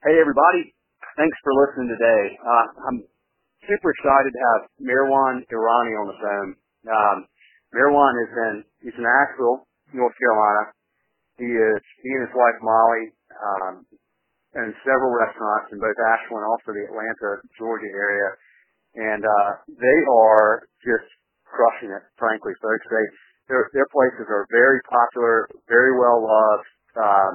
Hey, everybody. Thanks for listening today. Uh, I'm super excited to have Meherwan Irani on the phone. Um, Meherwan is in, he's in Asheville, North Carolina. He is, he and his wife Molly, um, and several restaurants in both Asheville and also the Atlanta, Georgia area. And, uh, they are just crushing it, frankly, folks. They, their, their places are very popular, very well loved, um,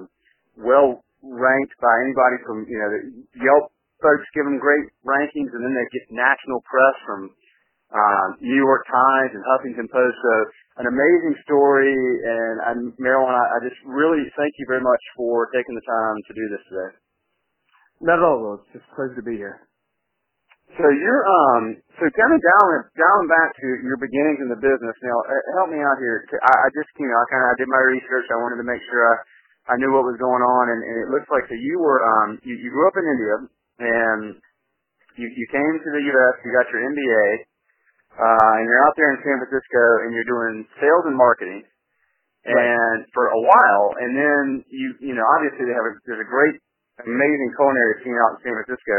well ranked by anybody from, you know, the Yelp folks give them great rankings and then they get national press from, um, New York Times and Huffington Post. So an amazing story. And I'm, Meherwan, I, I just really thank you very much for taking the time to do this today. Not at all, Will. It's just a pleasure to be here. So you're um so kind of down down back to your beginnings in the business. Now uh, help me out here. I, I just you know I kind of I did my research. I wanted to make sure I I knew what was going on, and, and it looks like that you were um you, you grew up in India and you you came to the U.S. You got your MBA, uh, and you're out there in San Francisco, and you're doing sales and marketing, and right. for a while, and then you you know obviously they have a there's a great amazing culinary scene out in San Francisco.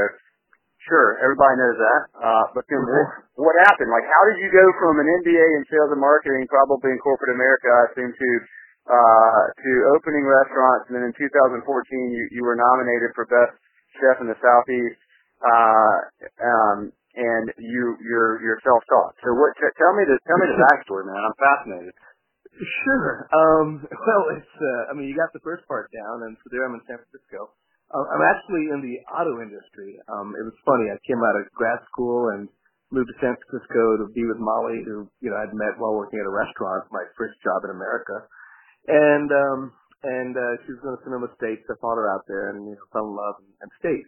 Sure, everybody knows that. Uh, but then what, what happened? Like, how did you go from an MBA in sales and marketing, probably in corporate America, I assume, to uh, to opening restaurants, and then in 2014 you, you were nominated for best chef in the southeast, uh, um, and you you're you're self-taught. So what? T- tell me the tell me the backstory, man. I'm fascinated. Sure. Um, well, it's uh, I mean you got the first part down, and so there I'm in San Francisco. Uh, I'm actually in the auto industry. Um, it was funny. I came out of grad school and moved to San Francisco to be with Molly, who you know I'd met while working at a restaurant, my first job in America and um and uh she was going to Sonoma State, so I followed her out there and you know fell in love and, and stayed.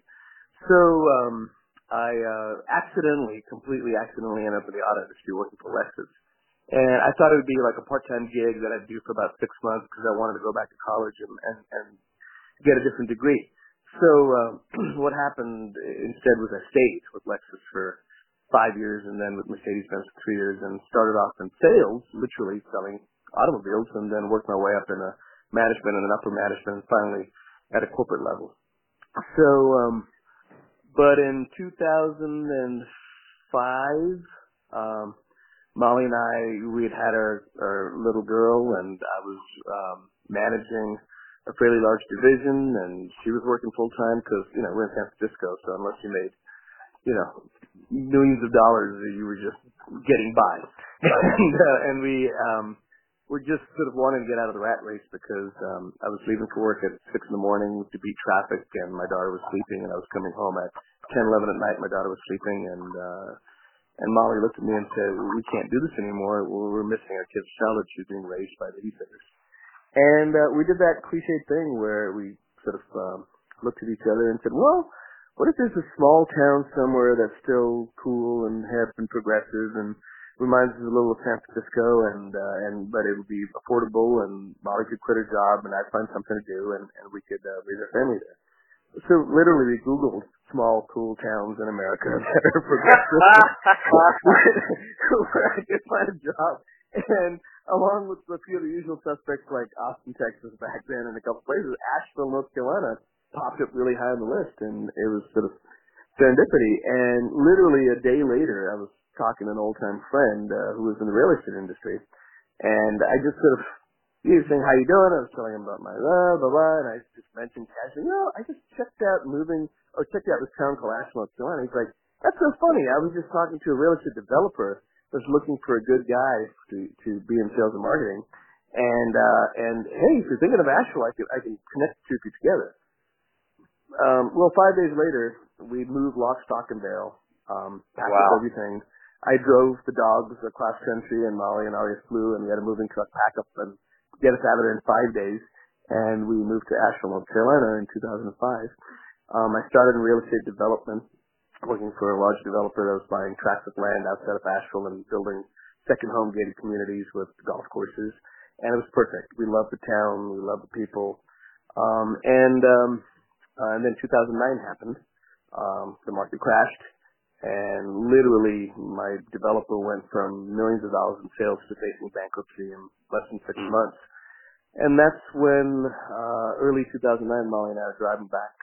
So um I uh accidentally, completely accidentally ended up in the auto industry working for Lexus. And I thought it would be like a part-time gig that I'd do for about six months because I wanted to go back to college and, and, and get a different degree. So uh, what happened instead was I stayed with Lexus for five years and then with Mercedes-Benz for three years and started off in sales, literally selling automobiles and then worked my way up in a management and an upper management and finally at a corporate level. So, um, but in 2005, um, Molly and I, we had had our, our little girl and I was, um, managing a fairly large division and she was working full time because, you know, we're in San Francisco. So unless you made, you know, millions of dollars, you were just getting by. and, uh, and we, um, we're just sort of wanting to get out of the rat race because um I was leaving for work at six in the morning to beat traffic and my daughter was sleeping and I was coming home at ten, eleven at night, my daughter was sleeping and uh and Molly looked at me and said, we can't do this anymore. We're missing our kid's childhood. She's being raised by babysitters. And uh, we did that cliche thing where we sort of um, looked at each other and said, well, what if there's a small town somewhere that's still cool and hip and progressive and reminds us a little of San Francisco, and uh, and but it would be affordable, and Molly could quit her job, and I'd find something to do, and and we could uh, raise our family there. So literally, we Googled small, cool towns in America that are where I could find a job, and along with a few of the usual suspects like Austin, Texas, back then, and a couple places, Asheville, North Carolina popped up really high on the list, and it was sort of serendipity. And literally a day later, I was talking to an old time friend uh, who was in the real estate industry, and I just sort of he was saying, "How you doing?" I was telling him about my blah blah blah, and I just mentioned casually, "You know, I just checked out moving or checked out this town called Asheville, North Carolina." He's like, "That's so funny. I was just talking to a real estate developer that's looking for a good guy to to be in sales and marketing." And uh and hey, if you're thinking of Asheville, I can I can connect the two of you together. Um, well, five days later, we moved lock, stock, and barrel, um, packed wow. up everything, I drove the dogs across country, and Molly and Aria flew, and we had a moving truck pack up and get us out of there in five days. And we moved to Asheville, North Carolina in 2005. Um, I started in real estate development, working for a large developer that was buying tracts of land outside of Asheville and building second home gated communities with golf courses. And it was perfect. We loved the town. We loved the people. Um, and, um, uh, and then 2009 happened. Um, the market crashed and literally my developer went from millions of dollars in sales to facing bankruptcy in less than six mm. months. And that's when, uh, early 2009, Molly and I were driving back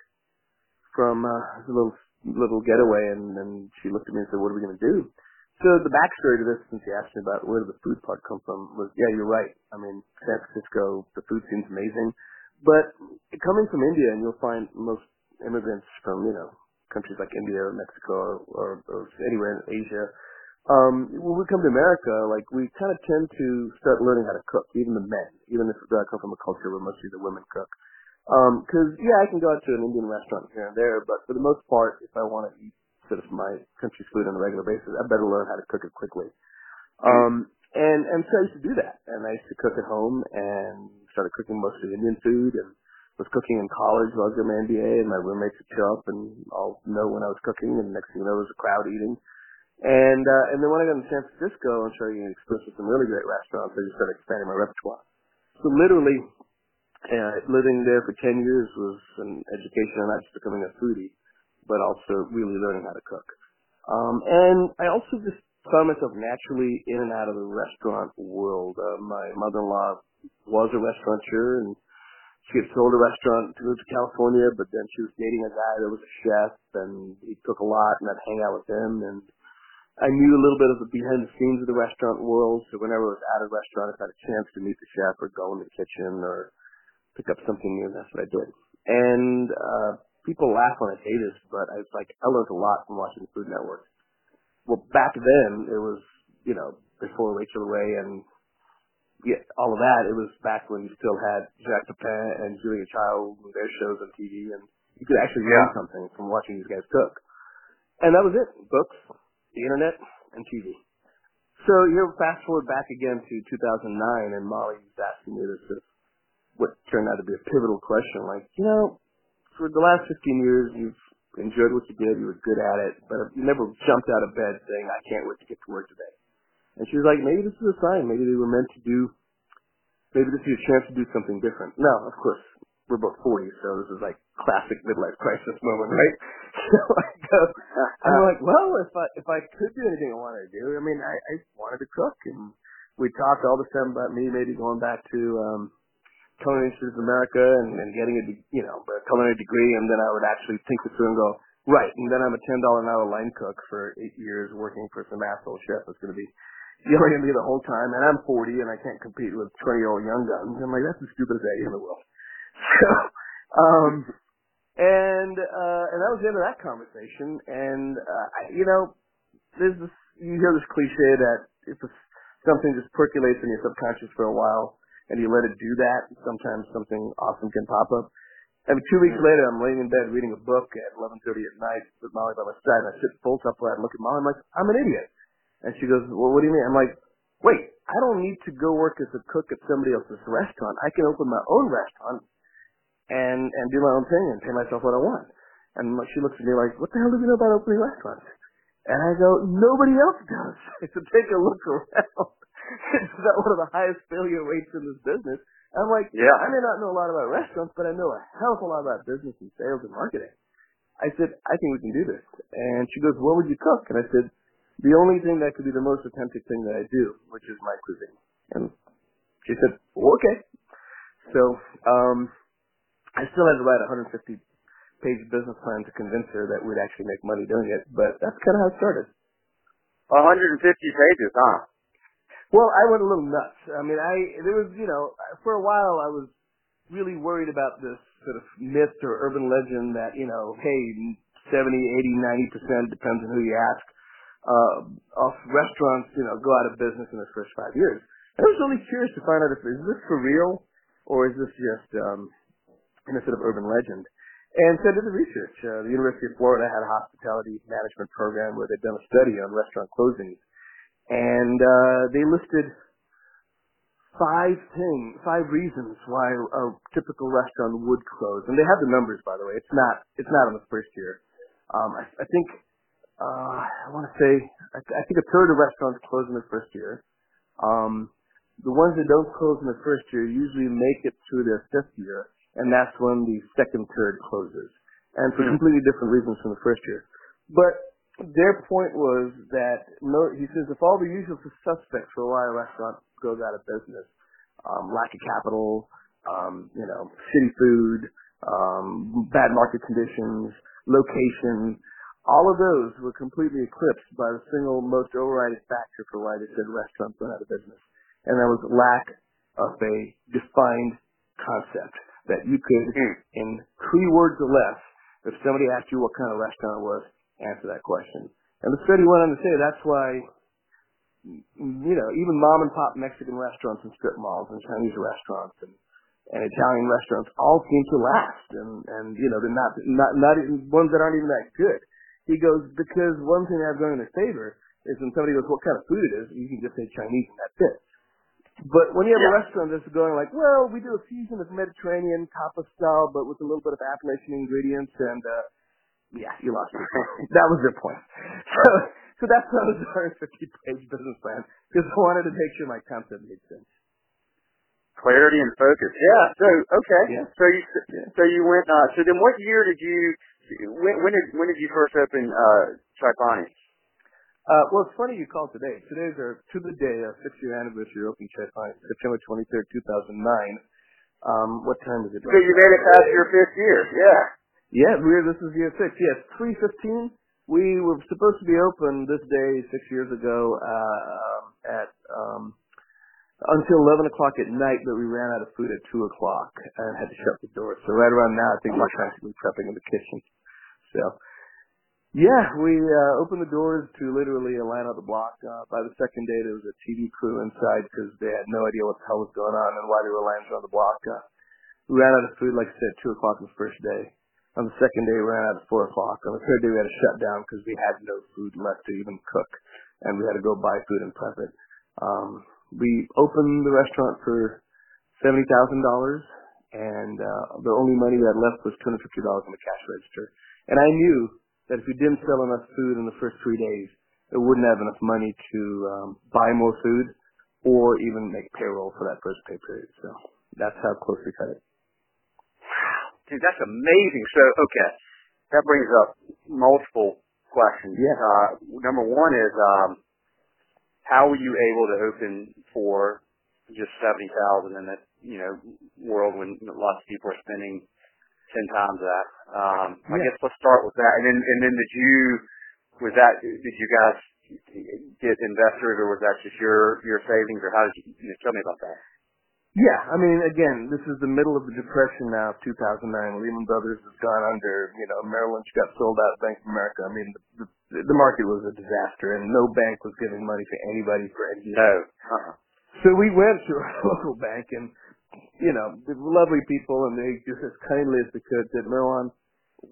from uh, a little little getaway, and then she looked at me and said, "What are we going to do?" So the backstory to this, since you asked me about where did the food part come from, was yeah, you're right. I mean, San Francisco, the food seems amazing, but coming from India, and you'll find most immigrants from you know countries like India or Mexico or, or, anywhere in Asia. Um, when we come to America, like we kind of tend to start learning how to cook, even the men, even if I come from a culture where mostly the women cook. Um, cause yeah, I can go out to an Indian restaurant here and there, but for the most part, if I want to eat sort of my country's food on a regular basis, I better learn how to cook it quickly. Um, and, and so I used to do that. And I used to cook at home and started cooking mostly Indian food and was cooking in college while I was doing my MBA and my roommates would show up and I'll know when I was cooking and next thing you know there was a crowd eating. And, uh, and then when I got to San Francisco started getting exposed to some really great restaurants, I just started expanding my repertoire. So literally, uh, living there for 10 years was an education on not just becoming a foodie, but also really learning how to cook. Um, and I also just found myself naturally in and out of the restaurant world. Uh, my mother-in-law was a restaurateur and she had sold a restaurant to move to California, but then she was dating a guy that was a chef and he cooked a lot and I'd hang out with him and I knew a little bit of the behind the scenes of the restaurant world, so whenever I was at a restaurant, if I had a chance to meet the chef or go in the kitchen or pick up something new. That's what I did. And uh, people laugh when I say this, but I was like, I learned a lot from watching the Food Network. Well, back then it was, you know, before Rachael Ray and yeah, all of that. It was back when you still had Jacques Pepin and Julia Child and their shows on TV, and you could actually learn Yeah. something from watching these guys cook. And that was it: books, the internet, and TV. So here, fast forward back again to 2009, and Molly asking me this, this what turned out to be a pivotal question. Like, you know, for the last 15 years, you've enjoyed what you did, you were good at it, but you never jumped out of bed saying, I can't wait to get to work today. And she was like, maybe this is a sign. Maybe they were meant to do, maybe this is a chance to do something different. Now, of course, we're both 40, so this is like classic midlife crisis moment, right? So I go, I'm like, well, if I if I could do anything I wanted to do, I mean, I, I wanted to cook, and we talked all the time about me maybe going back to um, Culinary Institute of America and, and getting a you know a culinary degree, and then I would actually think this through and go right, and then I'm a ten dollar an hour line cook for eight years working for some asshole chef that's going to be yelling at me the whole time, and I'm 40 and I can't compete with 20 year old young guns. I'm like, that's the stupidest idea in the world. So, um, and uh, and that was the end of that conversation. And uh, you know, there's this you hear this cliche that if something just percolates in your subconscious for a while and you let it do that, sometimes something awesome can pop up. And two weeks later, I'm laying in bed reading a book at 11:30 at night with Molly by my side, and I sit bolt upright and look at Molly. I'm like, I'm an idiot. And she goes, Well, what do you mean? I'm like, Wait, I don't need to go work as a cook at somebody else's restaurant. I can open my own restaurant and and do my own thing and pay myself what I want. And she looks at me like, What the hell do you know about opening restaurants? And I go, Nobody else does. I said, Take a look around. it's got one of the highest failure rates in this business. I'm like, Yeah. I may not know a lot about restaurants, but I know a hell of a lot about business and sales and marketing. I said, I think we can do this. And she goes, What would you cook? And I said, The only thing that could be the most authentic thing that I do, which is my cuisine. And she said, well, Okay. So, um, I still had to write a 150 page business plan to convince her that we'd actually make money doing it, but that's kind of how it started. 150 pages, huh? Well, I went a little nuts. I mean, I there was, you know, for a while I was really worried about this sort of myth or urban legend that, you know, hey, 70, 80, 90% depends on who you ask. Uh, of restaurants, you know, go out of business in the first five years. And I was really curious to find out if is this for real or is this just um, in a sort of urban legend. And so I did the research. Uh, the University of Florida had a hospitality management program where they'd done a study on restaurant closings and uh, they listed five things, five reasons why a typical restaurant would close. And they have the numbers, by the way. It's not, it's not in the first year. Um, I, I think, uh, I want to say, I, I think a third of restaurants close in the first year. Um, the ones that don't close in the first year usually make it through their fifth year, and that's when the second third closes, and for Hmm. completely different reasons from the first year. But their point was that no, he says if all the usual suspects for why a restaurant goes out of business, um, lack of capital, um, you know, shitty food, um, bad market conditions, location, all of those were completely eclipsed by the single most overriding factor for why they said restaurants went out of business. And that was lack of a defined concept that you could, Mm. in three words or less, if somebody asked you what kind of restaurant it was, answer that question. And the study went on to say that's why, you know, even mom and pop Mexican restaurants and strip malls and Chinese restaurants and, and Italian restaurants all seem to last. And, and, you know, they're not, not, not even ones that aren't even that good. He goes, because one thing I've done in their favor is when somebody goes, what kind of food it is, you can just say Chinese and that's it. But when you have Yeah. a restaurant that's going like, well, we do a fusion of Mediterranean tapas style, but with a little bit of Appalachian ingredients, and uh, yeah, you lost me. that was their point. So, so that's why I was on a 50-page business plan because I wanted to make sure my concept made sense. Clarity and focus. Yeah. So okay. Yeah. So you so you went. Uh, so then, what year did you? When, when did when did you first open uh, Chai Pani? Uh, well, it's funny you called today. Today's our to the day our six-year anniversary of opening Pine, September 23rd, 2009. Um, what time is it? So you made it past your fifth year. Yeah. Yeah, we're this is year six. Yes, three fifteen. We were supposed to be open this day six years ago uh, at um, until eleven o'clock at night, but we ran out of food at two o'clock and had to shut the doors. So right around now, I think we're practically prepping in the kitchen. So yeah, we uh, opened the doors to literally a line out the block. Uh, by the second day, there was a TV crew inside because they had no idea what the hell was going on and why there were lines around the block. Uh, we ran out of food, like I said, two o'clock the first day. On the second day, we ran out at four o'clock. On the third day, we had to shut down because we had no food left to even cook, and we had to go buy food and prep it. Um, we opened the restaurant for seventy thousand dollars, and uh, the only money we had left was two hundred fifty dollars in the cash register. And I knew that if we didn't sell enough food in the first three days, it wouldn't have enough money to um, buy more food or even make payroll for that first pay period. So that's how close we cut it. Dude, that's amazing. So okay, that brings up multiple questions. Yeah. Uh, number one is um, how were you able to open for just seventy thousand in that you know world when lots of people are spending ten times that? Um, I guess let's start with that, and then and then did you was that did you guys get investors or was that just your your savings or how did you, you know, tell me about that? Yeah, I mean, again, this is the middle of the depression now of 2009. Lehman Brothers has gone under. You know, Merrill Lynch got sold out of Bank of America. I mean, the, the, the market was a disaster, and no bank was giving money to anybody for any No. Uh-huh. So we went to our local bank, and you know, the lovely people, and they just as kindly as they could said, Meherwan,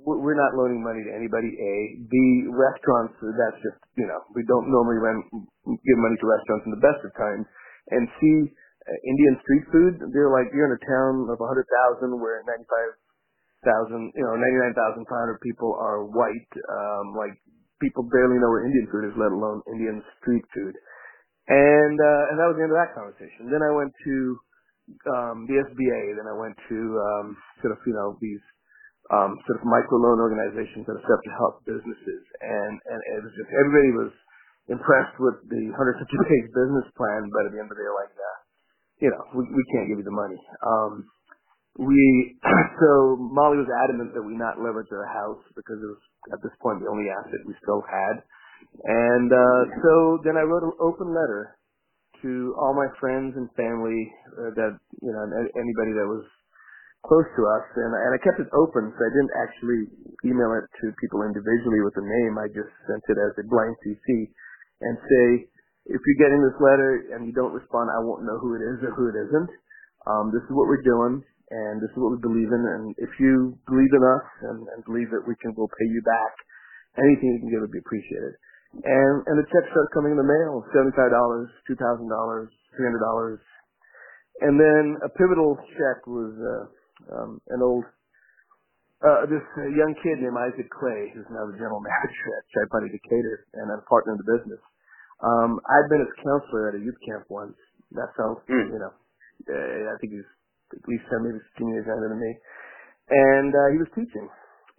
we're not loaning money to anybody. A, B, restaurants. That's just you know, we don't normally run, give money to restaurants in the best of times. And C, uh, Indian street food. They're like you're in a town of a hundred thousand where ninety five thousand, you know, ninety nine thousand five hundred people are white. Um, like people barely know where Indian food is, let alone Indian street food. And uh, and that was the end of that conversation. Then I went to um, the SBA. Then I went to um, sort of you know these um, sort of micro loan organizations that are set up to help businesses. And and it was just everybody was impressed with the 150 page business plan, but at the end of the day, like that, you know, we we can't give you the money. Um, we so Molly was adamant that we not leverage our house because it was at this point the only asset we still had. And uh, so then I wrote an open letter to all my friends and family uh, that you know anybody that was close to us, and, and I kept it open, so I didn't actually email it to people individually with a name. I just sent it as a blank CC and say, if you're getting this letter and you don't respond, I won't know who it is or who it isn't. Um, this is what we're doing, and this is what we believe in. And if you believe in us and, and believe that we can, we'll pay you back. Anything you can give would be appreciated. And and the checks started coming in the mail: seventy-five dollars, two thousand dollars, three hundred dollars, and then a pivotal check was uh, um, an old uh, this uh, young kid named Isaac Clay, who's now the general manager at Chai Pani Decatur and a partner in the business. Um, I'd been his counselor at a youth camp once. That sounds, Hmm. you know, uh, I think he's at least 10, maybe 15 years younger than me. And uh, he was teaching,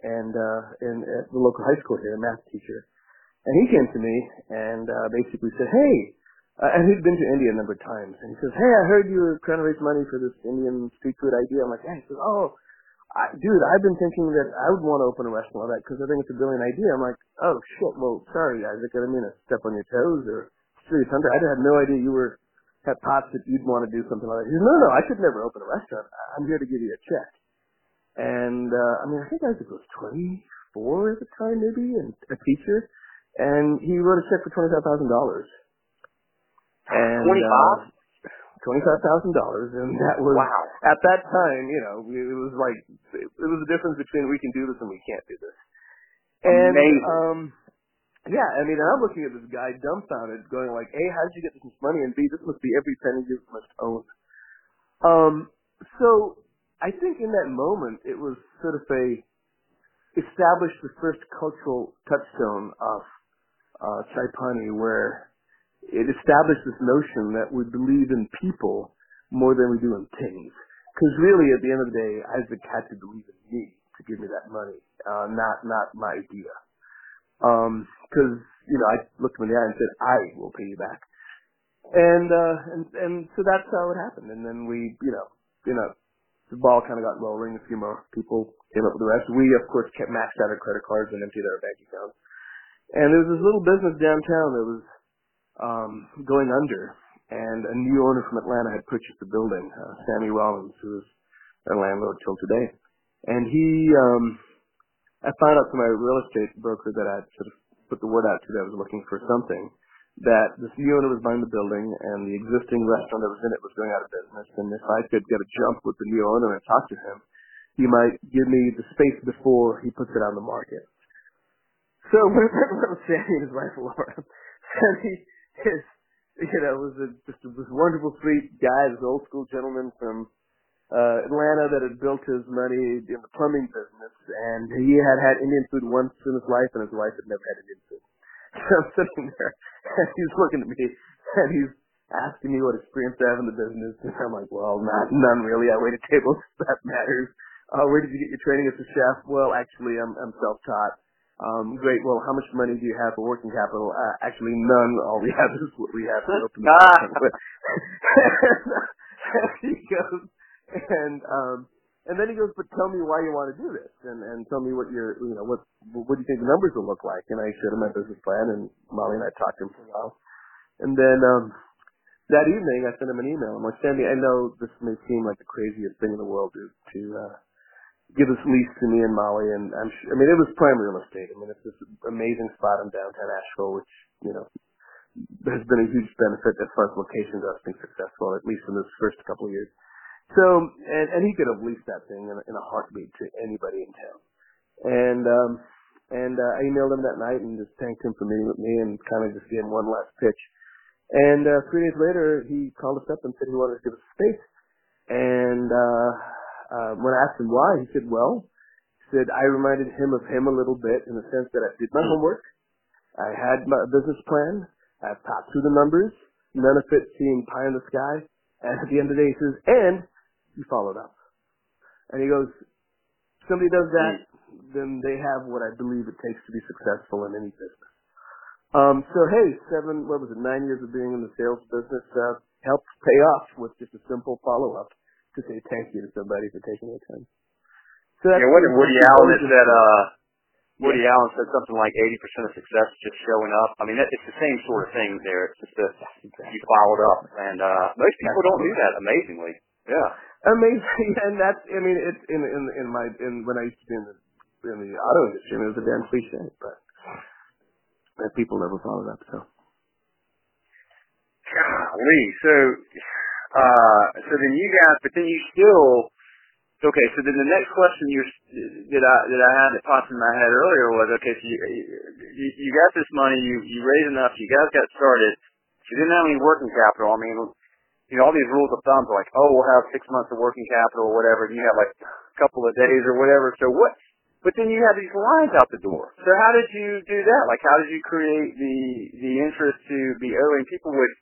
and uh, in at the local high school here, a math teacher. And he came to me and uh, basically said, "Hey," uh, and he'd been to India a number of times. And he says, "Hey, I heard you were trying to raise money for this Indian street food idea." I'm like, "Yeah." He says, "Oh, I, dude, I've been thinking that I would want to open a restaurant like that because I think it's a brilliant idea. I'm like, oh shit, well, sorry, Isaac, I didn't mean to step on your toes or steal your thunder. I had no idea you were had thoughts that you'd want to do something like that. He said, no, no, I could never open a restaurant. I'm here to give you a check. And uh, I mean, I think Isaac was 24 at the time, maybe, and a teacher. And he wrote a check for twenty five thousand dollars. And twenty five. Uh, twenty-five thousand dollars, and that was wow. at that time. You know, it was like it was the difference between we can do this and we can't do this. And Amazing. um, yeah, I mean, I'm looking at this guy dumbfounded, going like, "A, how did you get this much money? And B, this must be every penny you must own." Um, so I think in that moment it was sort of a established the first cultural touchstone of uh, Chai where it established this notion that we believe in people more than we do in things. Because really, at the end of the day, Isaac had to believe in me to give me that money, uh, not not my idea. Because um, you know, I looked him in the eye and said, "I will pay you back," and uh, and and so that's how it happened. And then we, you know, you know, the ball kind of got rolling. A few more people came up with the rest. We, of course, kept maxed out our credit cards and emptied our bank accounts. And there was this little business downtown that was um, going under, and a new owner from Atlanta had purchased the building, uh, Sammy Rollins, who is our landlord till today. And he, um, I found out from my real estate broker that I'd sort of put the word out to that I was looking for something, that this new owner was buying the building and the existing restaurant that was in it was going out of business. And if I could get a jump with the new owner and talk to him, he might give me the space before he puts it on the market. So when Sammy and his wife Laura, Sammy his, you know, was a, just a, this wonderful, sweet guy, this old school gentleman from uh, Atlanta that had built his money in the plumbing business, and he had had Indian food once in his life, and his wife had never had Indian food. So I'm sitting there, and he's looking at me, and he's asking me what experience I have in the business, and I'm like, well, not none really. I waited tables. That matters. Uh, where did you get your training as a chef? Well, actually, I'm, I'm self-taught. Um, great. Well, how much money do you have for working capital? Uh, actually, none. All we have is what we have to open the he goes, and um, and then he goes, but tell me why you want to do this, and and tell me what your, you know, what what do you think the numbers will look like? And I showed him my business plan, and Molly and I talked to him for a while, and then um, that evening I sent him an email. I'm like, Sandy, I know this may seem like the craziest thing in the world to to uh, give this lease to me and Molly, and I'm sure, I mean, it was prime real estate. I mean, it's this amazing spot in downtown Asheville, which, you know, has been a huge benefit as far as location goes, being successful, at least in this first couple of years. So, and, and he could have leased that thing in, in a heartbeat to anybody in town. And, um, and, uh, I emailed him that night and just thanked him for meeting with me and kind of just gave him one last pitch. And, uh, three days later, he called us up and said he wanted to give us space. And, uh, uh, when I asked him why, he said, well, he said, I reminded him of him a little bit in the sense that I did my homework. I had my business plan. I've talked through the numbers. None of it seemed pie in the sky. And at the end of the day, he says, and he followed up. And he goes, somebody does that, then they have what I believe it takes to be successful in any business. Um, so hey, seven, what was it, nine years of being in the sales business, uh, helped pay off with just a simple follow up to say thank you to somebody for taking the time. So that's yeah, what Woody Allen had said, uh, Woody yeah. Allen said something like 80% of success is just showing up. I mean, it's the same sort of thing there. It's just that you followed up. And, uh, most people don't do that, amazingly. Yeah. Amazing. And that's, I mean, it's in, in, in my, in, when I used to be in the, in the auto industry, it was a damn cliche, but, but people never followed up, so. Golly. So, uh, so then you guys, but then you still, okay, so then the next question you that I, that I had that popped in my head earlier was, okay, so you, you, you got this money, you, you raised enough, you guys got started, you didn't have any working capital. I mean, you know, all these rules of thumb are like, oh, we'll have six months of working capital or whatever, and you have like a couple of days or whatever. So what, but then you have these lines out the door. So how did you do that? Like, how did you create the, the interest to be owing? People would,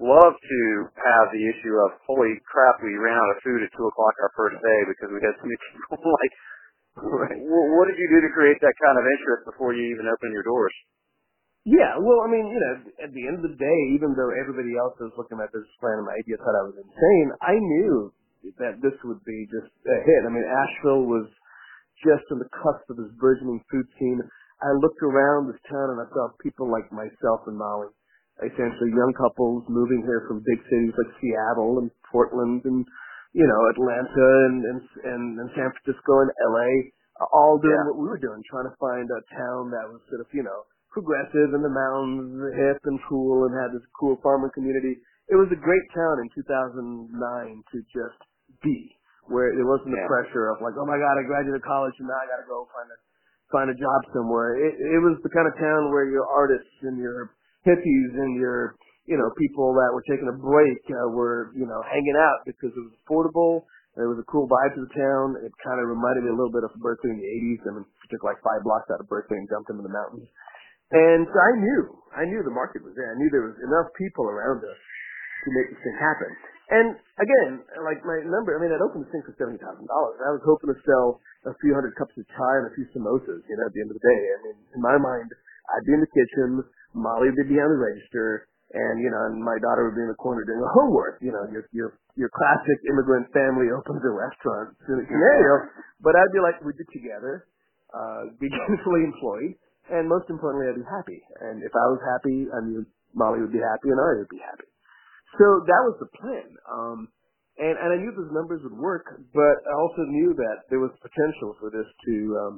love to have the issue of holy crap, we ran out of food at two o'clock our first day because we had so many people. like, right. what did you do to create that kind of interest before you even opened your doors? Yeah, well, I mean, you know, at the end of the day, even though everybody else was looking at this plan and my idea thought I was insane, I knew that this would be just a hit. I mean, Asheville was just on the cusp of this burgeoning food scene. I looked around this town and I saw people like myself and Molly, essentially young couples moving here from big cities like Seattle and Portland and you know Atlanta and and and, and San Francisco and LA, all doing yeah. what we were doing, trying to find a town that was sort of you know progressive in the mountains, hip and cool, and had this cool farmer community. It was a great town in 2009 to just be, where there wasn't yeah. the pressure of like, oh my god, I graduated college and now I got to go find a find a job somewhere. It, it was the kind of town where your artists and your hippies and your you know people that were taking a break uh, were you know hanging out because it was affordable. There was a cool vibe to the town. It kind of reminded me a little bit of Berkeley in the 80s. I mean, took like five blocks out of Berkeley and jumped into the mountains. And so I knew, I knew the market was there. I knew there was enough people around us to make this thing happen. And again, like my number, I mean, I'd opened this thing for seventy thousand dollars. I was hoping to sell a few hundred cups of chai and a few samosas. You know, at the end of the day, I mean, in my mind, I'd be in the kitchen, Molly would be behind the register, and you know, and my daughter would be in the corner doing her homework. You know, your your your classic immigrant family opens a restaurant scenario. But I'd be like, we'd be together, uh, be gainfully employed, and most importantly, I'd be happy. And if I was happy, I knew Molly would be happy and I would be happy. So that was the plan. Um, and, and I knew those numbers would work, but I also knew that there was potential for this to um,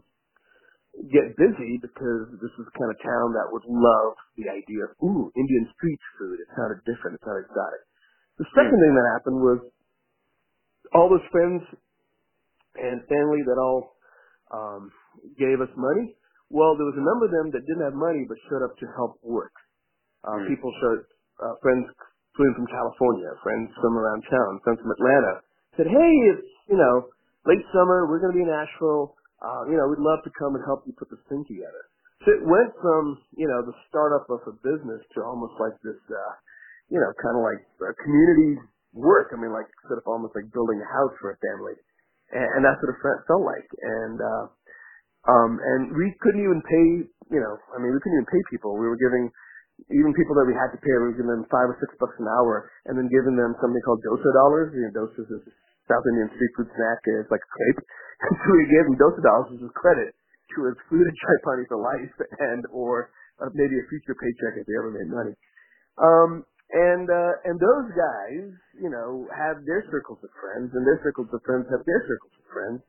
get busy because this is the kind of town that would love the idea of, ooh, Indian street food. It sounded different. It sounded exotic. The second thing that happened was all those friends and family that all um, gave us money well, there was a number of them that didn't have money but showed up to help work. Uh, mm. People showed, uh, friends flew from California, friends from around town, friends from Atlanta, said, hey, it's, you know, late summer, we're going to be in Asheville, uh, you know, we'd love to come and help you put this thing together. So it went from, you know, the startup of a business to almost like this, uh, you know, kind of like a community work. I mean, like sort of almost like building a house for a family. And, and that's what it felt like. And, uh, um, and we couldn't even pay, you know, I mean, we couldn't even pay people. We were giving, even people that we had to pay, we were giving them five or six bucks an hour and then giving them something called dosa dollars. You know, dosa is a South Indian street food snack. It's like a crepe. so we gave them dosa dollars as a credit to his food party for life and or uh, maybe a future paycheck if they ever made money. Um, and uh, and those guys, you know, have their circles of friends, and their circles of friends have their circles of friends,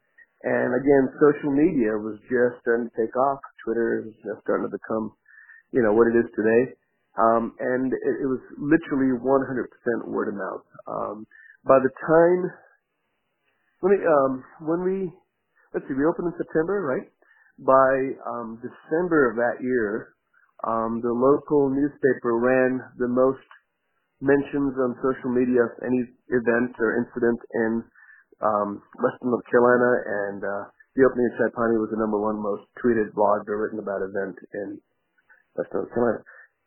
and again, social media was just starting to take off. Twitter is just starting to become, you know, what it is today. Um, and it, it was literally 100% word of mouth. Um, by the time, when, we, um, when we, let's see, we opened in September, right? By um, December of that year, um, the local newspaper ran the most mentions on social media of any event or incident in um, Western North Carolina, and uh, the opening of Chai Pani was the number one most tweeted, blogged, or written about event in Western North Carolina.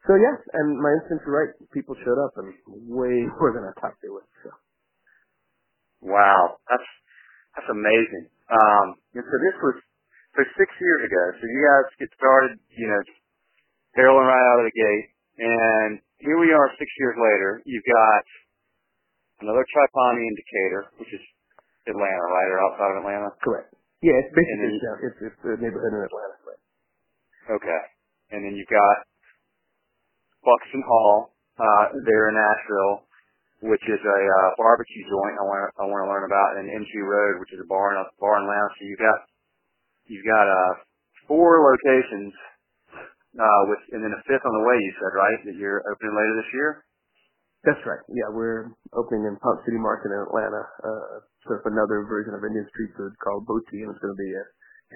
So yeah, and my instincts were right. People showed up, and way more than I thought they would. So. Wow, that's that's amazing. Um, and so this was so six years ago. So you guys get started, you know, barreling right out of the gate, and here we are six years later. You've got another Chai Pani in Decatur, which is Atlanta, right, or outside of Atlanta? Correct. Yeah, it's basically then, it's, it's the neighborhood in Atlanta, right? Okay, and then you've got Buxton Hall uh, there in Asheville, which is a uh, barbecue joint. I want to I want to learn about, and MG Road, which is a bar and a bar and lounge. So you've got you've got uh, four locations, uh, with and then a fifth on the way. You said right that you're opening later this year. That's right. Yeah, we're opening in Ponce City Market in Atlanta, uh, sort another version of Indian street food called Boti, and it's going to be an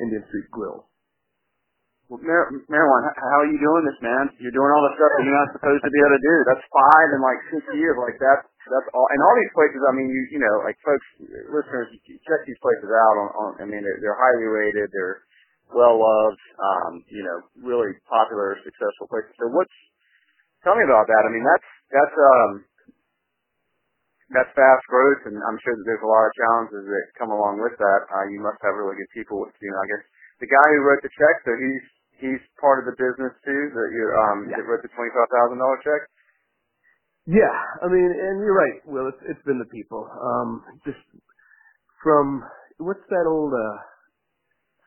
Indian street grill. Well, Mar- Meherwan, how are you doing this, man? You're doing all the stuff that you're not supposed to be able to do. That's five in like six years. Like that's that's all. And all these places, I mean, you you know, like folks, listeners, check these places out. On, on I mean, they're, they're highly rated. They're well loved. Um, you know, really popular, successful places. So what's tell me about that? I mean, that's that's um that's fast growth, and I'm sure that there's a lot of challenges that come along with that. Uh, you must have really good people with you. Know, I guess the guy who wrote the check, so he's he's part of the business too. That you um yeah. that wrote the twenty five thousand dollar check. Yeah, I mean, and you're right, Will. It's it's been the people. Um, just from what's that old? uh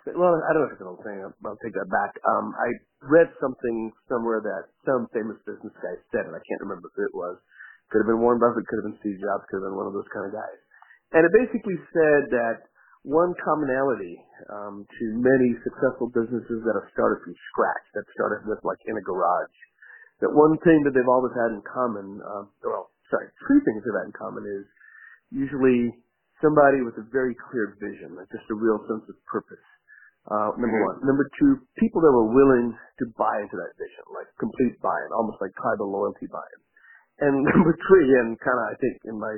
Well, I don't know if it's an old thing. I'll, I'll take that back. Um, I read something somewhere that some famous business guy said, and I can't remember who it was. Could have been Warren Buffett. Could have been Steve Jobs. Could have been one of those kind of guys. And it basically said that one commonality um, to many successful businesses that have started from scratch, that started with like in a garage, that one thing that they've always had in common, uh, well, sorry, three things they've had in common is usually somebody with a very clear vision, like just a real sense of purpose. Uh, number mm-hmm. one. Number two, people that were willing to buy into that vision, like complete buy-in, almost like tribal loyalty buy-in. And number three, and kind of I think in my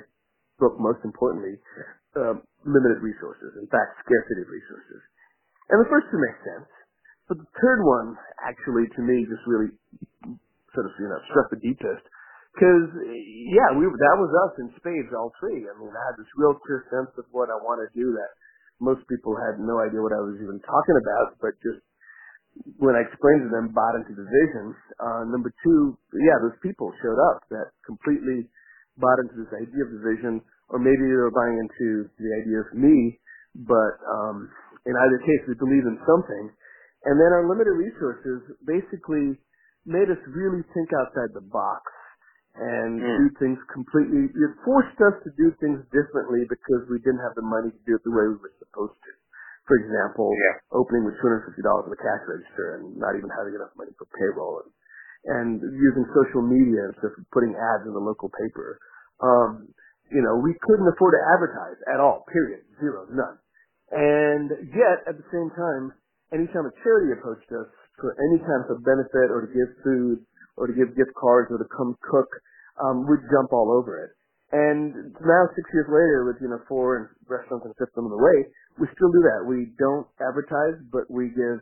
book most importantly, uh, limited resources. In fact, scarcity of resources. And the first two make sense. But the third one, actually, to me, just really sort of, you know, struck the deepest. Because, yeah, we that was us in spades, all three. I mean, I had this real clear sense of what I want to do that most people had no idea what I was even talking about, but just when I explained to them, bought into the vision. Uh, number two, yeah, those people showed up that completely bought into this idea of the vision, or maybe they were buying into the idea of me, but um, in either case, they believe in something. And then our limited resources basically made us really think outside the box and mm. do things completely. It forced us to do things differently because we didn't have the money to do it the way we were supposed to. For example, yeah. opening with $250 in the cash register and not even having enough money for payroll and, and using social media instead of putting ads in the local paper. Um, you know, we couldn't afford to advertise at all, period. Zero, none. And yet, at the same time, anytime a charity approached us for any kind of a benefit or to give food or to give gift cards or to come cook, um, we'd jump all over it. And now, six years later, with you know four restaurants and fifth on the way, we still do that. We don't advertise, but we give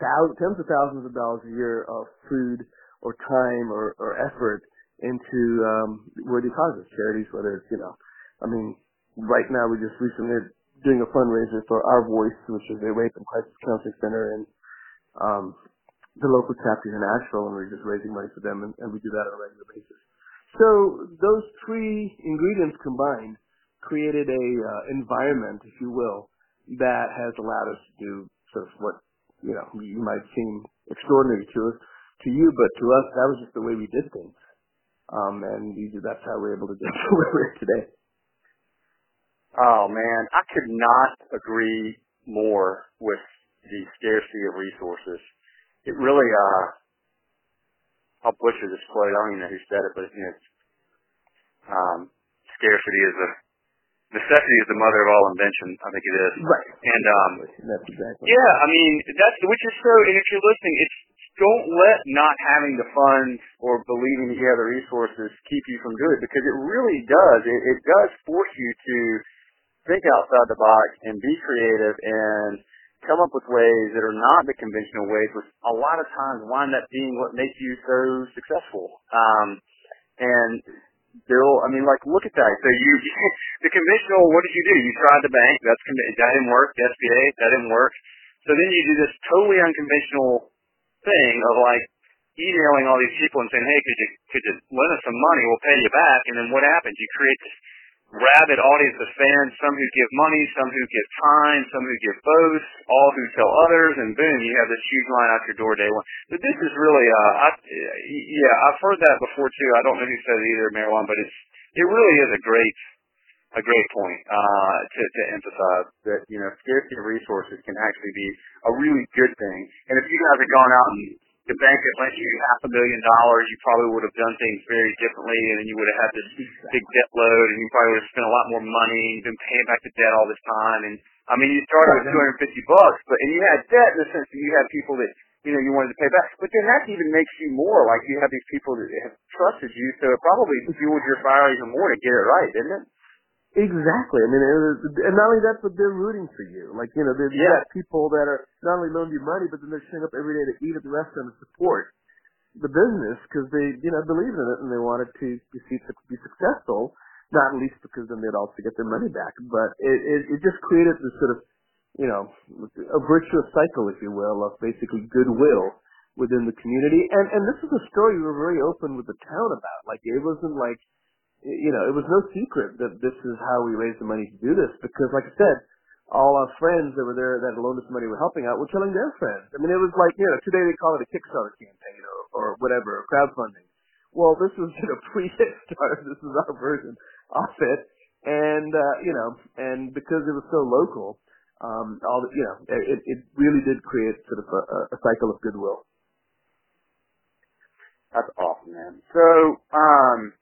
thousands, tens of thousands of dollars a year of food or time or, or effort into um, worthy causes, charities, whether it's you know, I mean, right now we just recently doing a fundraiser for Our Voice, which is a rape and crisis counseling center in um, the local chapter in Asheville, and we're just raising money for them, and, and we do that on a regular basis. So those three ingredients combined created a uh, environment, if you will, that has allowed us to do sort of what you know you might seem extraordinary to to you, but to us that was just the way we did things, um, and that's how we're able to get to where we're today. Oh man, I could not agree more with the scarcity of resources. It really, uh, I'll butcher this quote. I don't even know who said it, but you know, um, scarcity is a necessity is the mother of all invention. I think it is. Right. And um, that's exactly. Yeah, I mean that's which is so. And if you're listening, it's don't let not having the funds or believing that you have the resources keep you from doing it because it really does. It, it does force you to think outside the box and be creative and come up with ways that are not the conventional ways, which a lot of times wind up being what makes you so successful. Um, and Bill, I mean, like, look at that. So you, the conventional, what did you do? You tried the bank. That's that didn't work. The SBA, that didn't work. So then you do this totally unconventional thing of like emailing all these people and saying, hey, could you could you lend us some money? We'll pay you back. And then what happens? You create this rabid audience of fans, some who give money, some who give time, some who give both, all who tell others, and boom, you have this huge line out your door day one. But this is really, uh, I, yeah, I've heard that before too. I don't know who said it either, Meherwan, but it's, it really is a great, a great point, uh, to, to emphasize that, you know, scarcity of resources can actually be a really good thing. And if you guys had gone out and the bank had lent you half a million dollars, you probably would have done things very differently, and then you would have had this big debt load, and you probably would have spent a lot more money, and been paying back the debt all this time. And I mean, you started with 250 bucks, but and you had debt in the sense that you had people that you know you wanted to pay back. But then that even makes you more like you have these people that have trusted you, so it probably fueled your fire even more to get it right, didn't it? Exactly. I mean, and not only that, but they're rooting for you. Like, you know, they've yeah. got people that are not only loaning you money, but then they're showing up every day to eat at the restaurant and support the business because they, you know, believe in it and they want it to be, to be successful. Not least because then they'd also get their money back. But it, it, it just created this sort of, you know, a virtuous cycle, if you will, of basically goodwill within the community. And and this is a story we were very open with the town about. Like it wasn't like you know, it was no secret that this is how we raised the money to do this because like I said, all our friends that were there that loaned us money were helping out were telling their friends. I mean it was like, you know, today they call it a Kickstarter campaign or, or whatever, or crowdfunding. Well, this was you know pre Kickstarter, this is our version of it. And uh, you know, and because it was so local, um, all the, you know, it, it really did create sort of a, a cycle of goodwill. That's awesome, man. So, um,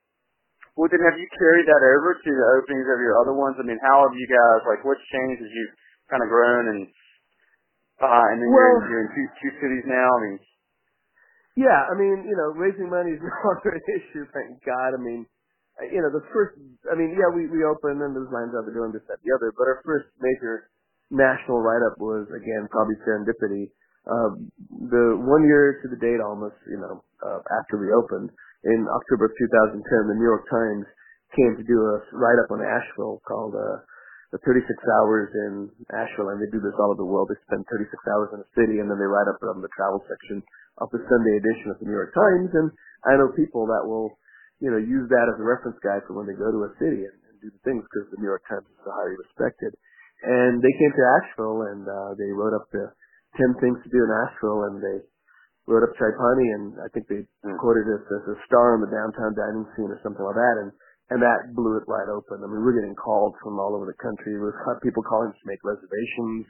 well, then have you carried that over to the openings of your other ones? I mean, how have you guys, like, what's changed as you've kind of grown and, uh, and then well, you're, in, you're in two, two cities now? I mean, yeah, I mean, you know, raising money is no longer an issue, thank God. I mean, you know, the first, I mean, yeah, we, we opened and there's lines out doing this, that, the other, but our first major national write-up was, again, probably serendipity um, the one year to the date almost, you know, uh, after we opened in October of 2010, the New York Times came to do a write-up on Asheville called uh, the 36 Hours in Asheville, and they do this all over the world. They spend 36 hours in a city, and then they write up on the travel section of the Sunday edition of the New York Times. And I know people that will, you know, use that as a reference guide for when they go to a city and, and do the things because the New York Times is so highly respected. And they came to Asheville, and uh, they wrote up the 10 things to do in Asheville, and they wrote up Chai Pani, and I think they mm. quoted us as a star in the downtown dining scene or something like that, and and that blew it right open. I mean, we're getting called from all over the country. We've had people calling to make reservations.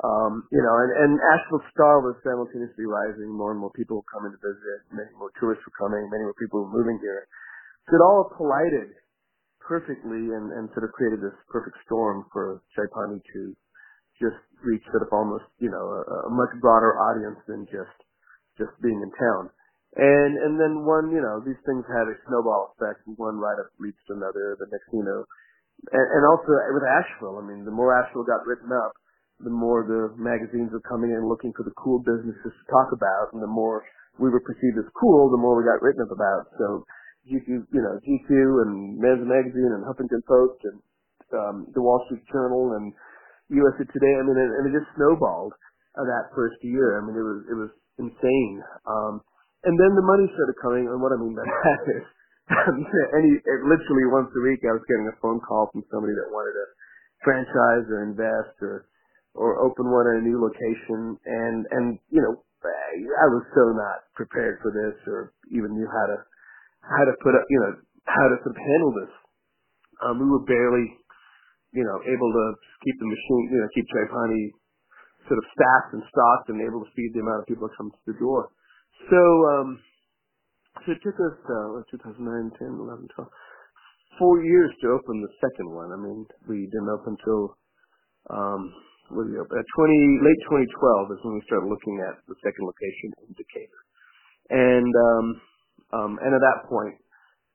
Um, you know, and, and Asheville Star was simultaneously rising. More and more people were coming to visit. Many more tourists were coming. Many more people were moving here. So it all collided perfectly and, and sort of created this perfect storm for Chai Pani to just reach sort of almost, you know, a, a much broader audience than just just being in town. And and then one, you know, these things had a snowball effect. One right up leads to another. The next, you know, and, and also with Asheville, I mean, the more Asheville got written up, the more the magazines were coming in looking for the cool businesses to talk about, and the more we were perceived as cool, the more we got written up about. So GQ, you know, GQ and Men's Magazine and Huffington Post and um, the Wall Street Journal and USA Today. I mean, and, and it just snowballed uh, that first year. I mean, it was it was insane. Um, and then the money started coming. And what I mean by that is, any literally once a week, I was getting a phone call from somebody that wanted to franchise or invest or or open one in a new location. And and you know, I was so not prepared for this, or even knew how to how to put up, you know, how to sort of handle this. Um, we were barely you know, able to keep the machine, you know, keep Chai Pani sort of staffed and stocked and able to feed the amount of people that come to the door. So, um, so it took us, uh, 2009, 10, 11, 12, four years to open the second one. I mean, we didn't open until, um, what did we open? At 20, late 2012 is when we started looking at the second location in Decatur. And, um, um, and at that point,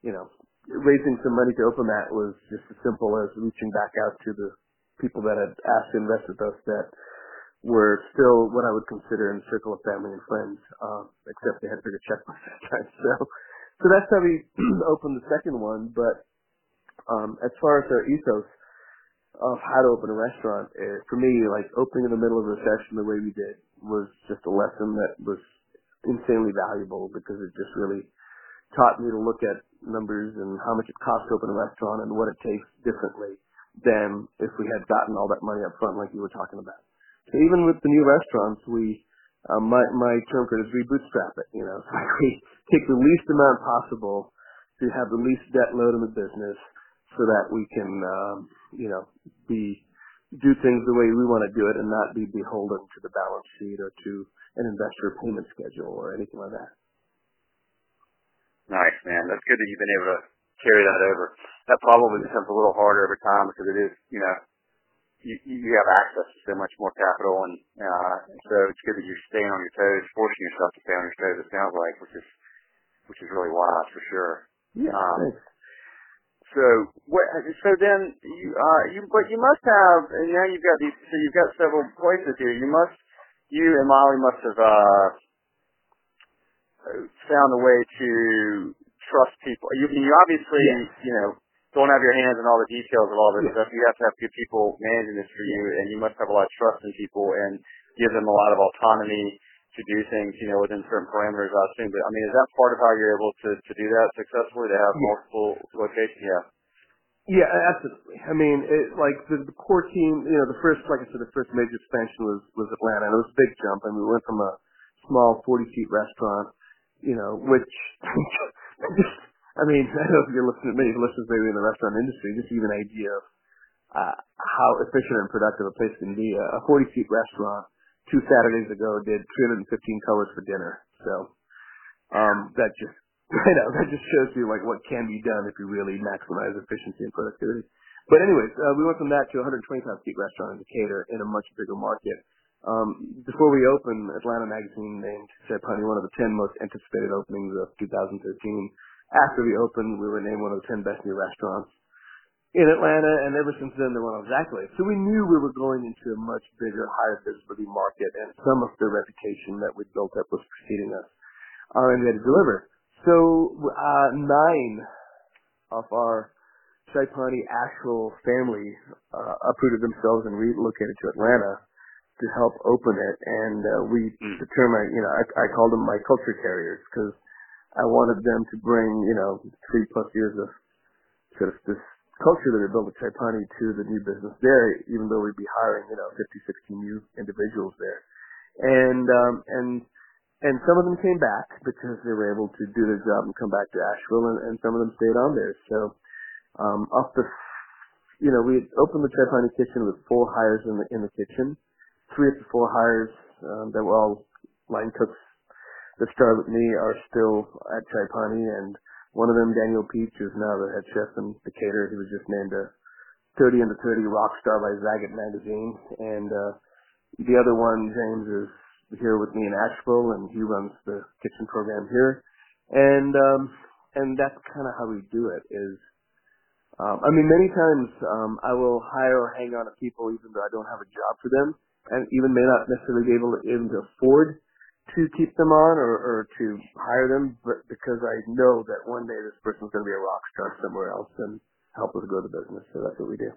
you know, raising some money to open that was just as simple as reaching back out to the people that had asked to invest with us that were still what I would consider in the circle of family and friends, uh, except they had bigger checkbooks at that time. So, so that's how we opened the second one. But um, as far as our ethos of how to open a restaurant, it, for me, like opening in the middle of a recession the way we did was just a lesson that was insanely valuable because it just really taught me to look at numbers and how much it costs to open a restaurant and what it takes differently than if we had gotten all that money up front like you were talking about. So even with the new restaurants, we, uh, my, my term for it is we bootstrap it, you know, so we take the least amount possible to have the least debt load in the business so that we can, um, you know, be, do things the way we want to do it and not be beholden to the balance sheet or to an investor payment schedule or anything like that. Nice, man. That's good that you've been able to carry that over. That probably becomes a little harder over time because it is, you know, you, you have access to so much more capital, and uh, so it's good that you're staying on your toes, forcing yourself to stay on your toes. It sounds like, which is which is really wise for sure. Yeah. Um, so what? So then you uh you but you must have and now you've got these so you've got several places here. You must you and Molly must have uh found a way to trust people. You, you obviously, yes. you know, don't have your hands in all the details of all this stuff. You have to have good people managing this for you, and you must have a lot of trust in people and give them a lot of autonomy to do things, you know, within certain parameters, I assume. But I mean, is that part of how you're able to to do that successfully? To have yeah. multiple locations? Yeah. Yeah, absolutely. I mean, it, like the, the core team, you know, the first, like I said, the first major expansion was was Atlanta, and it was a big jump. I mean, we went from a small 40 seat restaurant, you know, which I mean, I don't know if you're listening, many listeners maybe in the restaurant industry, just even an idea of uh, how efficient and productive a place can be. A 40 seat restaurant two Saturdays ago did 315 covers for dinner. So um, that just I know that just shows you like what can be done if you really maximize efficiency and productivity. But anyways, uh, we went from that to a 125 seat restaurant in Decatur in a much bigger market. Um, before we opened, Atlanta Magazine named Pani one of the 10 most anticipated openings of 2013. After we opened, we were named one of the 10 best new restaurants in Atlanta, and ever since then, they won those accolades. So we knew we were going into a much bigger, higher visibility market, and some of the reputation that we built up was preceding us, uh, and we had to deliver. So uh, nine of our Chai Pani actual family uh, uprooted themselves and relocated to Atlanta to help open it, and uh, we mm. determined, you know, I, I called them my culture carriers because I wanted them to bring, you know, three plus years of sort of this culture that we built at Chai Pani to the new business there, even though we'd be hiring, you know, 50, 60 new individuals there. And, um, and, and some of them came back because they were able to do their job and come back to Asheville and, and some of them stayed on there. So, um, off the, you know, we opened the Chai Pani kitchen with four hires in the, in the kitchen. Three of the four hires, um, that were all line cooks that started with me are still at Chai and one of them, Daniel Peach, is now the head chef in Decatur. He was just named a 30 under 30 rock star by Zagat magazine. And uh, the other one, James, is here with me in Asheville, and he runs the kitchen program here. And um, and that's kind of how we do it. Is um, I mean, many times um, I will hire or hang on to people even though I don't have a job for them, and even may not necessarily be able to even to afford to keep them on or, or to hire them, but because I know that one day this person's going to be a rock star somewhere else and help us grow the business. So that's what we do.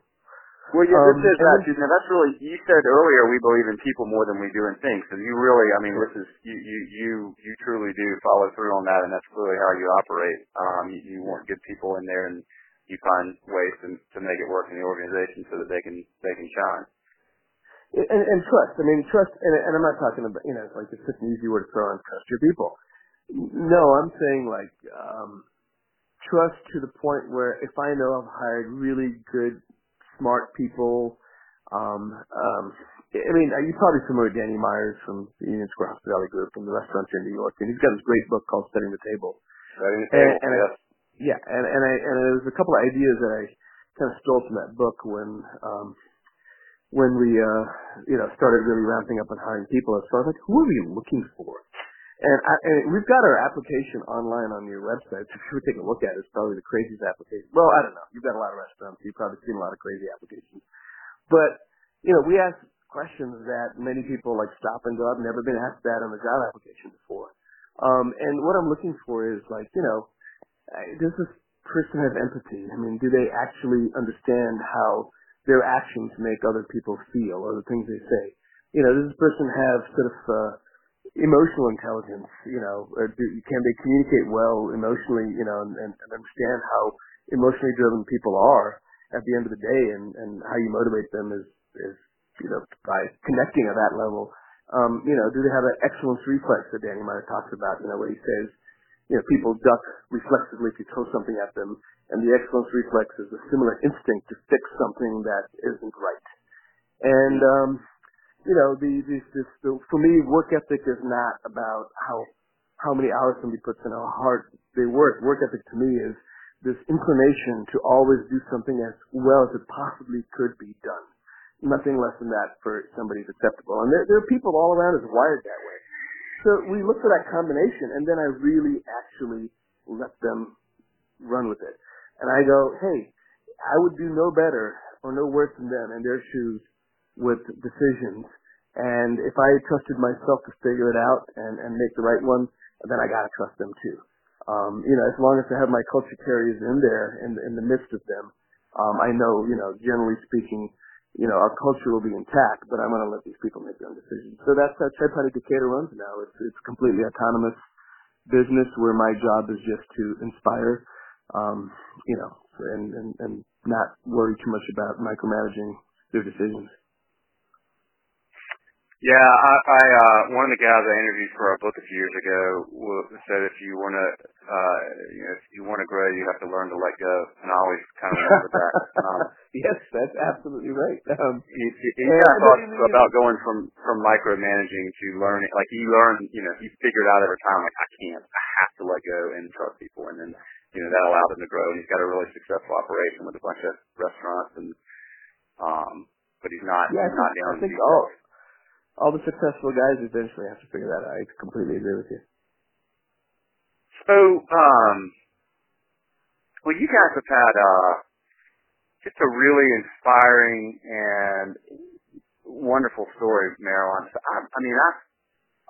Well, yeah, um, this is that. Now that's really. You said earlier we believe in people more than we do in things. So you really, I mean, this is you, you, you, you truly do follow through on that, and that's clearly how you operate. Um, you, you want good people in there, and you find ways to to make it work in the organization so that they can they can shine and, and trust. I mean, trust, and, and I'm not talking about, you know, like it's just an easy word to throw on trust your people. No, I'm saying like, um, trust to the point where if I know I've hired really good, smart people, um, um, I mean, you're probably familiar with Danny Myers from the Union Square Hospitality Group from the restaurants here in New York, and he's got this great book called Setting the Table. Setting the Table, and, and yes. I, yeah, and, and I, and there was a couple of ideas that I kind of stole from that book when, um, when we, uh, you know, started really ramping up and hiring people, I was like, who are we looking for? And, I, and we've got our application online on your website. So if you would take a look at it, it's probably the craziest application. Well, I don't know. You've got a lot of restaurants. You've probably seen a lot of crazy applications. But, you know, we ask questions that many people like stop and go, I've never been asked that on a job application before. Um, and what I'm looking for is like, you know, does this person have empathy? I mean, do they actually understand how their actions make other people feel or the things they say. You know, does this person have sort of uh, emotional intelligence? You know, do, can they communicate well emotionally? You know, and, and, and understand how emotionally driven people are at the end of the day, and and how you motivate them is is you know by connecting at that level. Um, you know, do they have an excellence reflex that Danny Meyer talks about? You know, where he says you know, people duck reflexively if you throw something at them, and the excellence reflex is a similar instinct to fix something that isn't right. And um, you know, the, the, this, the for me, work ethic is not about how how many hours somebody puts in, how hard they work. Work ethic to me is this inclination to always do something as well as it possibly could be done. Nothing less than that for somebody is acceptable. And there, there are people all around us wired that way. So we look for that combination, and then I really actually let them run with it. And I go, hey, I would do no better or no worse than them in their shoes with decisions. And if I trusted myself to figure it out and, and make the right one, then I gotta trust them too. Um, you know, as long as I have my culture carriers in there, in, in the midst of them, um, I know, you know, generally speaking, you know, our culture will be intact, but I'm going to let these people make their own decisions. So that's how Pani Decatur runs now. It's it's completely autonomous business where my job is just to inspire, um, you know, and, and, and not worry too much about micromanaging their decisions. Yeah, I, I uh, one of the guys I interviewed for our book a few years ago said if you want to, uh, you know, if you want to grow, you have to learn to let go, and I always kind of remember that. Um, yes, that's absolutely right. Um, he, he, he yeah, thought about going from from micromanaging to learning, like he learned, you know, he figured out over time, like I can't, I have to let go and trust people, and then you know that allowed him to grow, and he's got a really successful operation with a bunch of restaurants and um but he's not yeah, he's not down I think all, all the successful guys eventually have to figure that out. I completely agree with you. So, um, well, you guys have had uh, just a really inspiring and wonderful story, Meherwan. I, I mean, I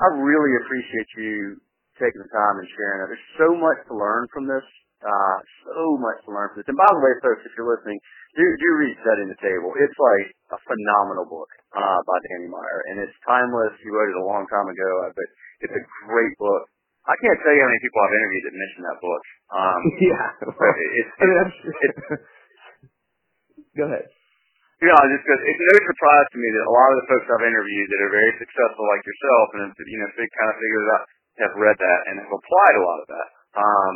I really appreciate you taking the time and sharing it. There's so much to learn from this. Uh, so much to learn from this. And by the way, folks, if you're listening, do do read Setting the Table. It's like a phenomenal book uh, by Danny Meyer, and it's timeless. He wrote it a long time ago, uh, but it's a great book. I can't tell you how many people I've interviewed that mention that book. Um, yeah, well, it's, I mean, it's, it's, go ahead. You know, just because it's no surprise to me that a lot of the folks I've interviewed that are very successful, like yourself, and you know, big kind of figures out, have read that and have applied a lot of that. Um,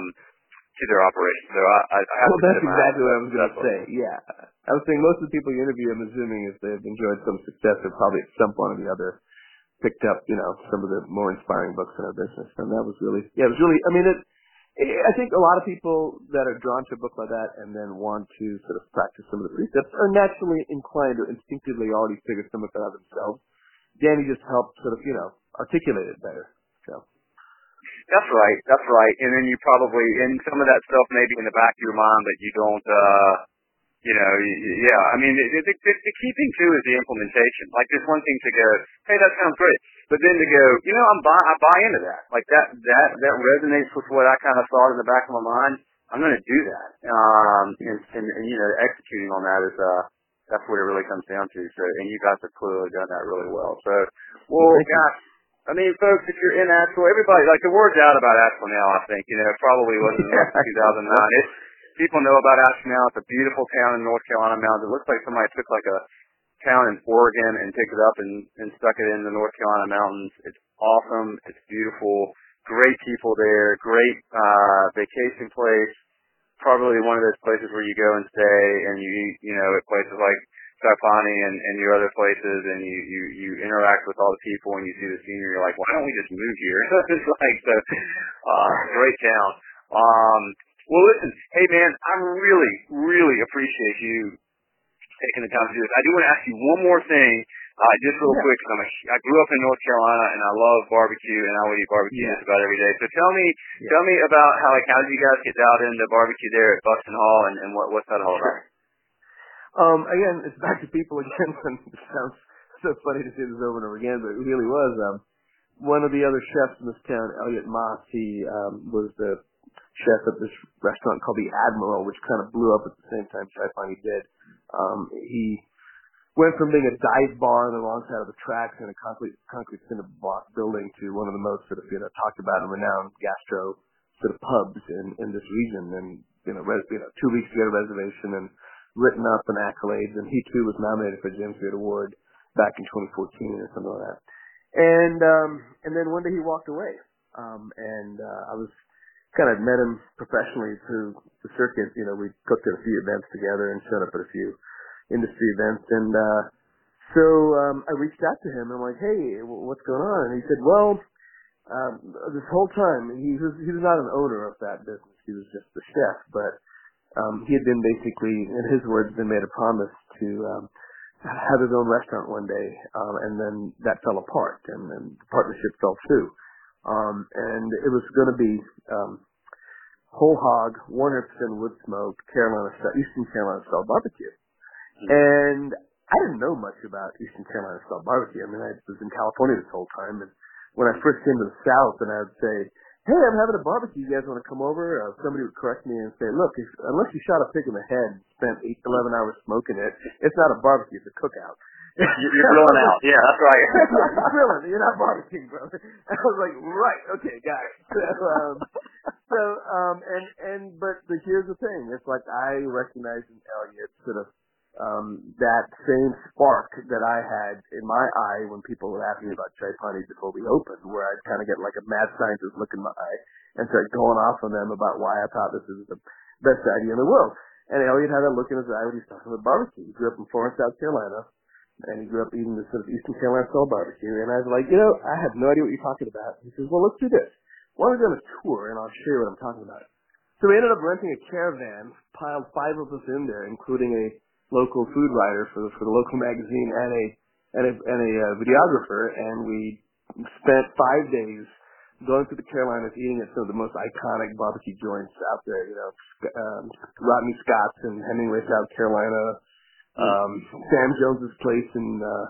to their operation. So I, I, I well, that's exactly what I was going to say. Yeah, I was saying most of the people you interview, I'm assuming if they've enjoyed some success, they're probably at some point or the other picked up, you know, some of the more inspiring books in our business, and that was really, yeah, it was really. I mean, it. I think a lot of people that are drawn to a book like that and then want to sort of practice some of the precepts are naturally inclined or instinctively already figure some of that out themselves. Danny just helped sort of, you know, articulate it better. That's right. That's right. And then you probably, and some of that stuff maybe in the back of your mind, that you don't, uh, you know, yeah. I mean, the, the, the, key thing too is the implementation. Like, there's one thing to go, hey, that sounds great, but then to go, you know, I'm buy, I buy into that. Like that, that, that resonates with what I kind of thought in the back of my mind. I'm going to do that. Um, and, and, and you know, executing on that is, uh, that's what it really comes down to. So, and you guys have clearly done that really well. So, well, gosh. I mean, folks, if you're in Asheville, everybody, like the word's out about Asheville now, I think. You know, it probably wasn't in 2009. It's, people know about Asheville now. It's a beautiful town in North Carolina mountains. It looks like somebody took like a town in Oregon and picked it up and, and stuck it in the North Carolina mountains. It's awesome. It's beautiful. Great people there. Great, uh, vacation place. Probably one of those places where you go and stay and you eat, you know, at places like Chai Pani and, and your other places and you, you, you interact with all the people and you see the scenery, you're like, why don't we just move here? it's like the, uh, great town. Um, well listen, hey man, I really, really appreciate you taking the time to do this. I do want to ask you one more thing, uh, just real yeah. quick, cause I'm a, I grew up in North Carolina and I love barbecue and I would eat barbecue yeah. just about every day. So tell me, yeah. tell me about how, like, how did you guys get out into barbecue there at Buxton Hall and, and what, what's that all about? Um, again, it's back to people again. it sounds so funny to say this over and over again, but it really was. Um, one of the other chefs in this town, Elliot Moss, he um, was the chef at this restaurant called the Admiral, which kind of blew up at the same time finally did. Um, he went from being a dive bar on the wrong side of the tracks in a concrete concrete cinder block building to one of the most sort of you know talked about and renowned gastro sort of pubs in in this region. And you know, res- you know, two weeks to get a reservation and written up and accolades, and he too was nominated for a James Beard Award back in 2014 or something like that. And um, and then one day he walked away, um, and uh, I was kind of met him professionally through the circuit. You know, we cooked at a few events together and showed up at a few industry events, and uh, so um, I reached out to him. and I'm like, hey, what's going on? And he said, well. Um, this whole time, he was he was not an owner of that business. He was just the chef, but um, he had been basically, in his words, been made a promise to um, have his own restaurant one day, um, and then that fell apart, and then the partnership fell through. Um, and it was going to be um, whole hog, 100% wood smoke, Carolina style, Eastern Carolina style barbecue. Mm-hmm. And I didn't know much about Eastern Carolina style barbecue. I mean, I was in California this whole time, and when I first came to the South, and I would say, hey, I'm having a barbecue. You guys want to come over? Uh, somebody would correct me and say, look, if, unless you shot a pig in the head and spent eight, eleven hours smoking it, it's not a barbecue, it's a cookout. You're grilling out. Yeah, that's right. you're grilling. You're not barbecuing, brother. I was like, right, okay, got it. So, um, so um, and and but but here's the thing. It's like I recognize in Elliot sort of um, that same spark that I had in my eye when people would ask me about Chai Pani before we opened, where I'd kind of get like a mad scientist look in my eye and start going off on them about why I thought this is the best idea in the world. And Elliot had that look in his eye when he was talking about barbecue. He grew up in Florence, South Carolina and he grew up eating this sort of Eastern Carolina style barbecue. And I was like, you know, I have no idea what you're talking about. He says, well, let's do this. Why don't we go on a tour and I'll show you what I'm talking about. So we ended up renting a caravan, piled five of us in there, including a local food writer for the, for the local magazine and a and a, and a uh, videographer, and we spent five days going through the Carolinas, eating at some of the most iconic barbecue joints out there. You know, um, Rodney Scott's in Hemingway, South Carolina, um, Sam Jones's place in uh,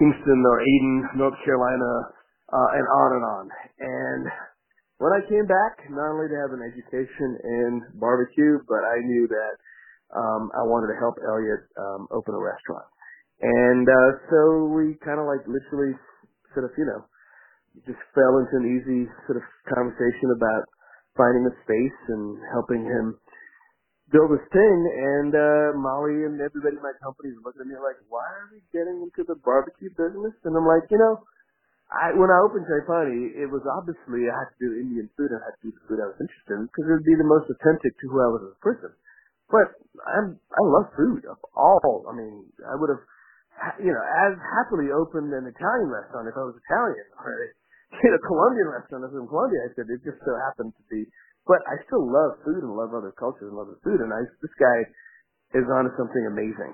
Kinston or Ayden, North Carolina, uh, and on and on. And when I came back, not only to have an education in barbecue, but I knew that um, I wanted to help Elliot um, open a restaurant. And uh, so we kind of like literally sort of, you know, just fell into an easy sort of conversation about finding a space and helping him build this thing, and uh, Molly and everybody in my company is looking at me like, why are we getting into the barbecue business? And I'm like, you know, I when I opened Chai Pani, it was obviously I had to do Indian food and I had to do the food I was interested in because it would be the most authentic to who I was as a person. But I'm I love food of all. I mean, I would have, you know, as happily opened an Italian restaurant if I was Italian or a you know, Colombian restaurant if I was in Colombia. I said it just so happened to be but I still love food and love other cultures and love the food. And I, this guy is onto something amazing.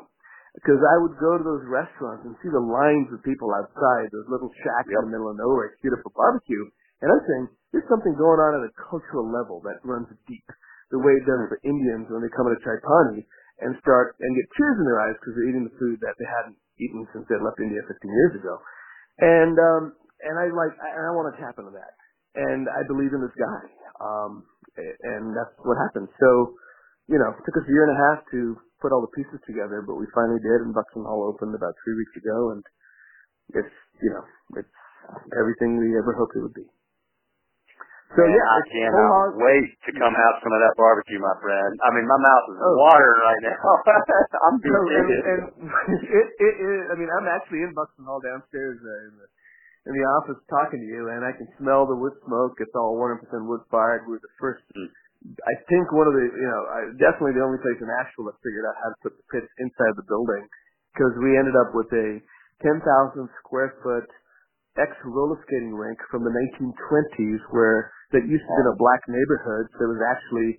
Because I would go to those restaurants and see the lines of people outside, those little shacks yep. in the middle of nowhere, up for barbecue. And I'm saying, there's something going on at a cultural level that runs deep. The way it does for Indians when they come to Chai Pani and start and get tears in their eyes because they're eating the food that they hadn't eaten since they left India 15 years ago. And, um, and I like, I, I want to tap into that. And I believe in this guy. Um, and that's what happened. So, you know, it took us a year and a half to put all the pieces together, but we finally did, and Buxton Hall opened about three weeks ago, and it's, you know, it's everything we ever hoped it would be. So yeah, I cannot wait to come have some of that barbecue, my friend. I mean, my mouth is oh. watering right now. I'm so, and, and it, it, it, I mean, I'm actually in Buxton Hall downstairs uh, in the in the office talking to you, and I can smell the wood smoke. It's all 100% wood fired. We are the first. Mm. I think one of the, you know, definitely the only place in Asheville that figured out how to put the pits inside the building, because we ended up with a 10,000 square foot ex roller skating rink from the 1920s, where that used to be a black neighborhood. So it was actually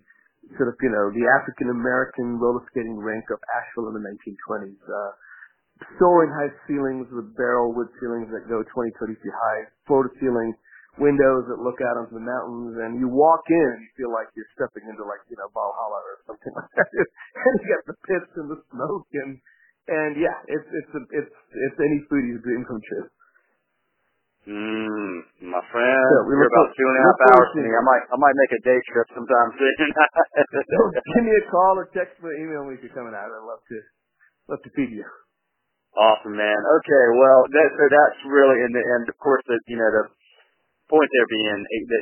sort of, you know, the African American roller skating rink of Asheville in the 1920s. Uh, soaring high ceilings with barrel wood ceilings that go 20, 30 feet high, floor to ceiling windows that look out onto the mountains, and you walk in and you feel like you're stepping into like you know Valhalla or something like that. and you got the pits and the smoke and and yeah, it's it's a, it's it's any foodie's dream come true. Mmm, my friend, so we are about two and a half hours from me. I might I might make a day trip sometime soon. Give me a call or text me or email me if you're coming out. I'd love to love to feed you. Awesome, man. Okay, well, that, so that's really, and, the, and of course, the you know the point there being,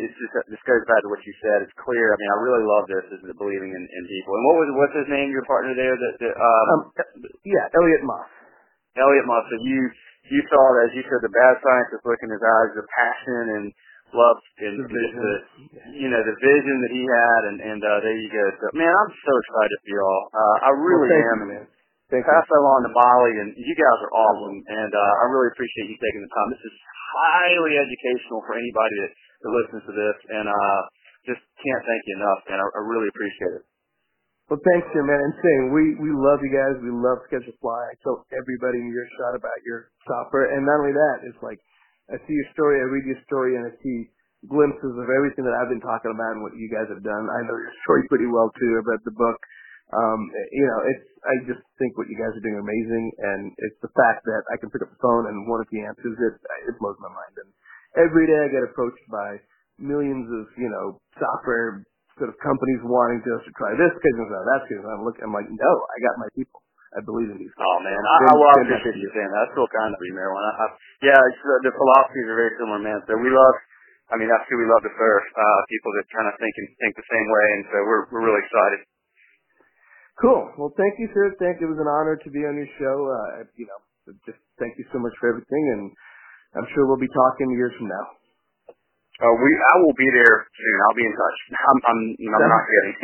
it's just this goes back to what you said. It's clear. I mean, I really love this is the believing in, in people. And what was what's his name? Your partner there? That, that um, um yeah, Elliot Moss. Elliot Moss. So you you saw as you said the bad scientist look in his eyes, the passion and love and the, the you know the vision that he had, and and uh, there you go. So man, I'm so excited for y'all. Uh, I really well, am. You, man. Thank Pass that along to Molly, and you guys are awesome, and uh, I really appreciate you taking the time. This is highly educational for anybody that, that listens to this, and uh, just can't thank you enough, and I, I really appreciate it. Well, thanks, Jim, man. And saying we we love you guys. We love SchedulFly. I tell everybody in your shot about your software, and not only that, it's like I see your story, I read your story, and I see glimpses of everything that I've been talking about and what you guys have done. I know your story pretty well too. I've read the book um, you know, it's, I just think what you guys are doing amazing, and it's the fact that I can pick up the phone and one of the answers it, it blows my mind. And every day I get approached by millions of you know software sort of companies wanting to, to try this case and that case. I'm looking, I'm like, no, I got my people. I believe in these. Oh man, I, I, well, I appreciate you saying that. So kind of. I, I, yeah, it's, uh, the philosophies are very similar, man. So we love. I mean, that's who we love to serve. Uh, people that kind of think and think the same way, and so we're we're really excited. Cool. Well, thank you, sir. Thank. You. It was an honor to be on your show. Uh, you know, just thank you so much for everything, and I'm sure we'll be talking years from now. Uh, we, I will be there soon. I'll be in touch. I'm, I'm, I'm not kidding.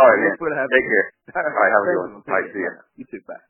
All right, man. Take care. All right, have a good one. All right, see you. You too. Bye.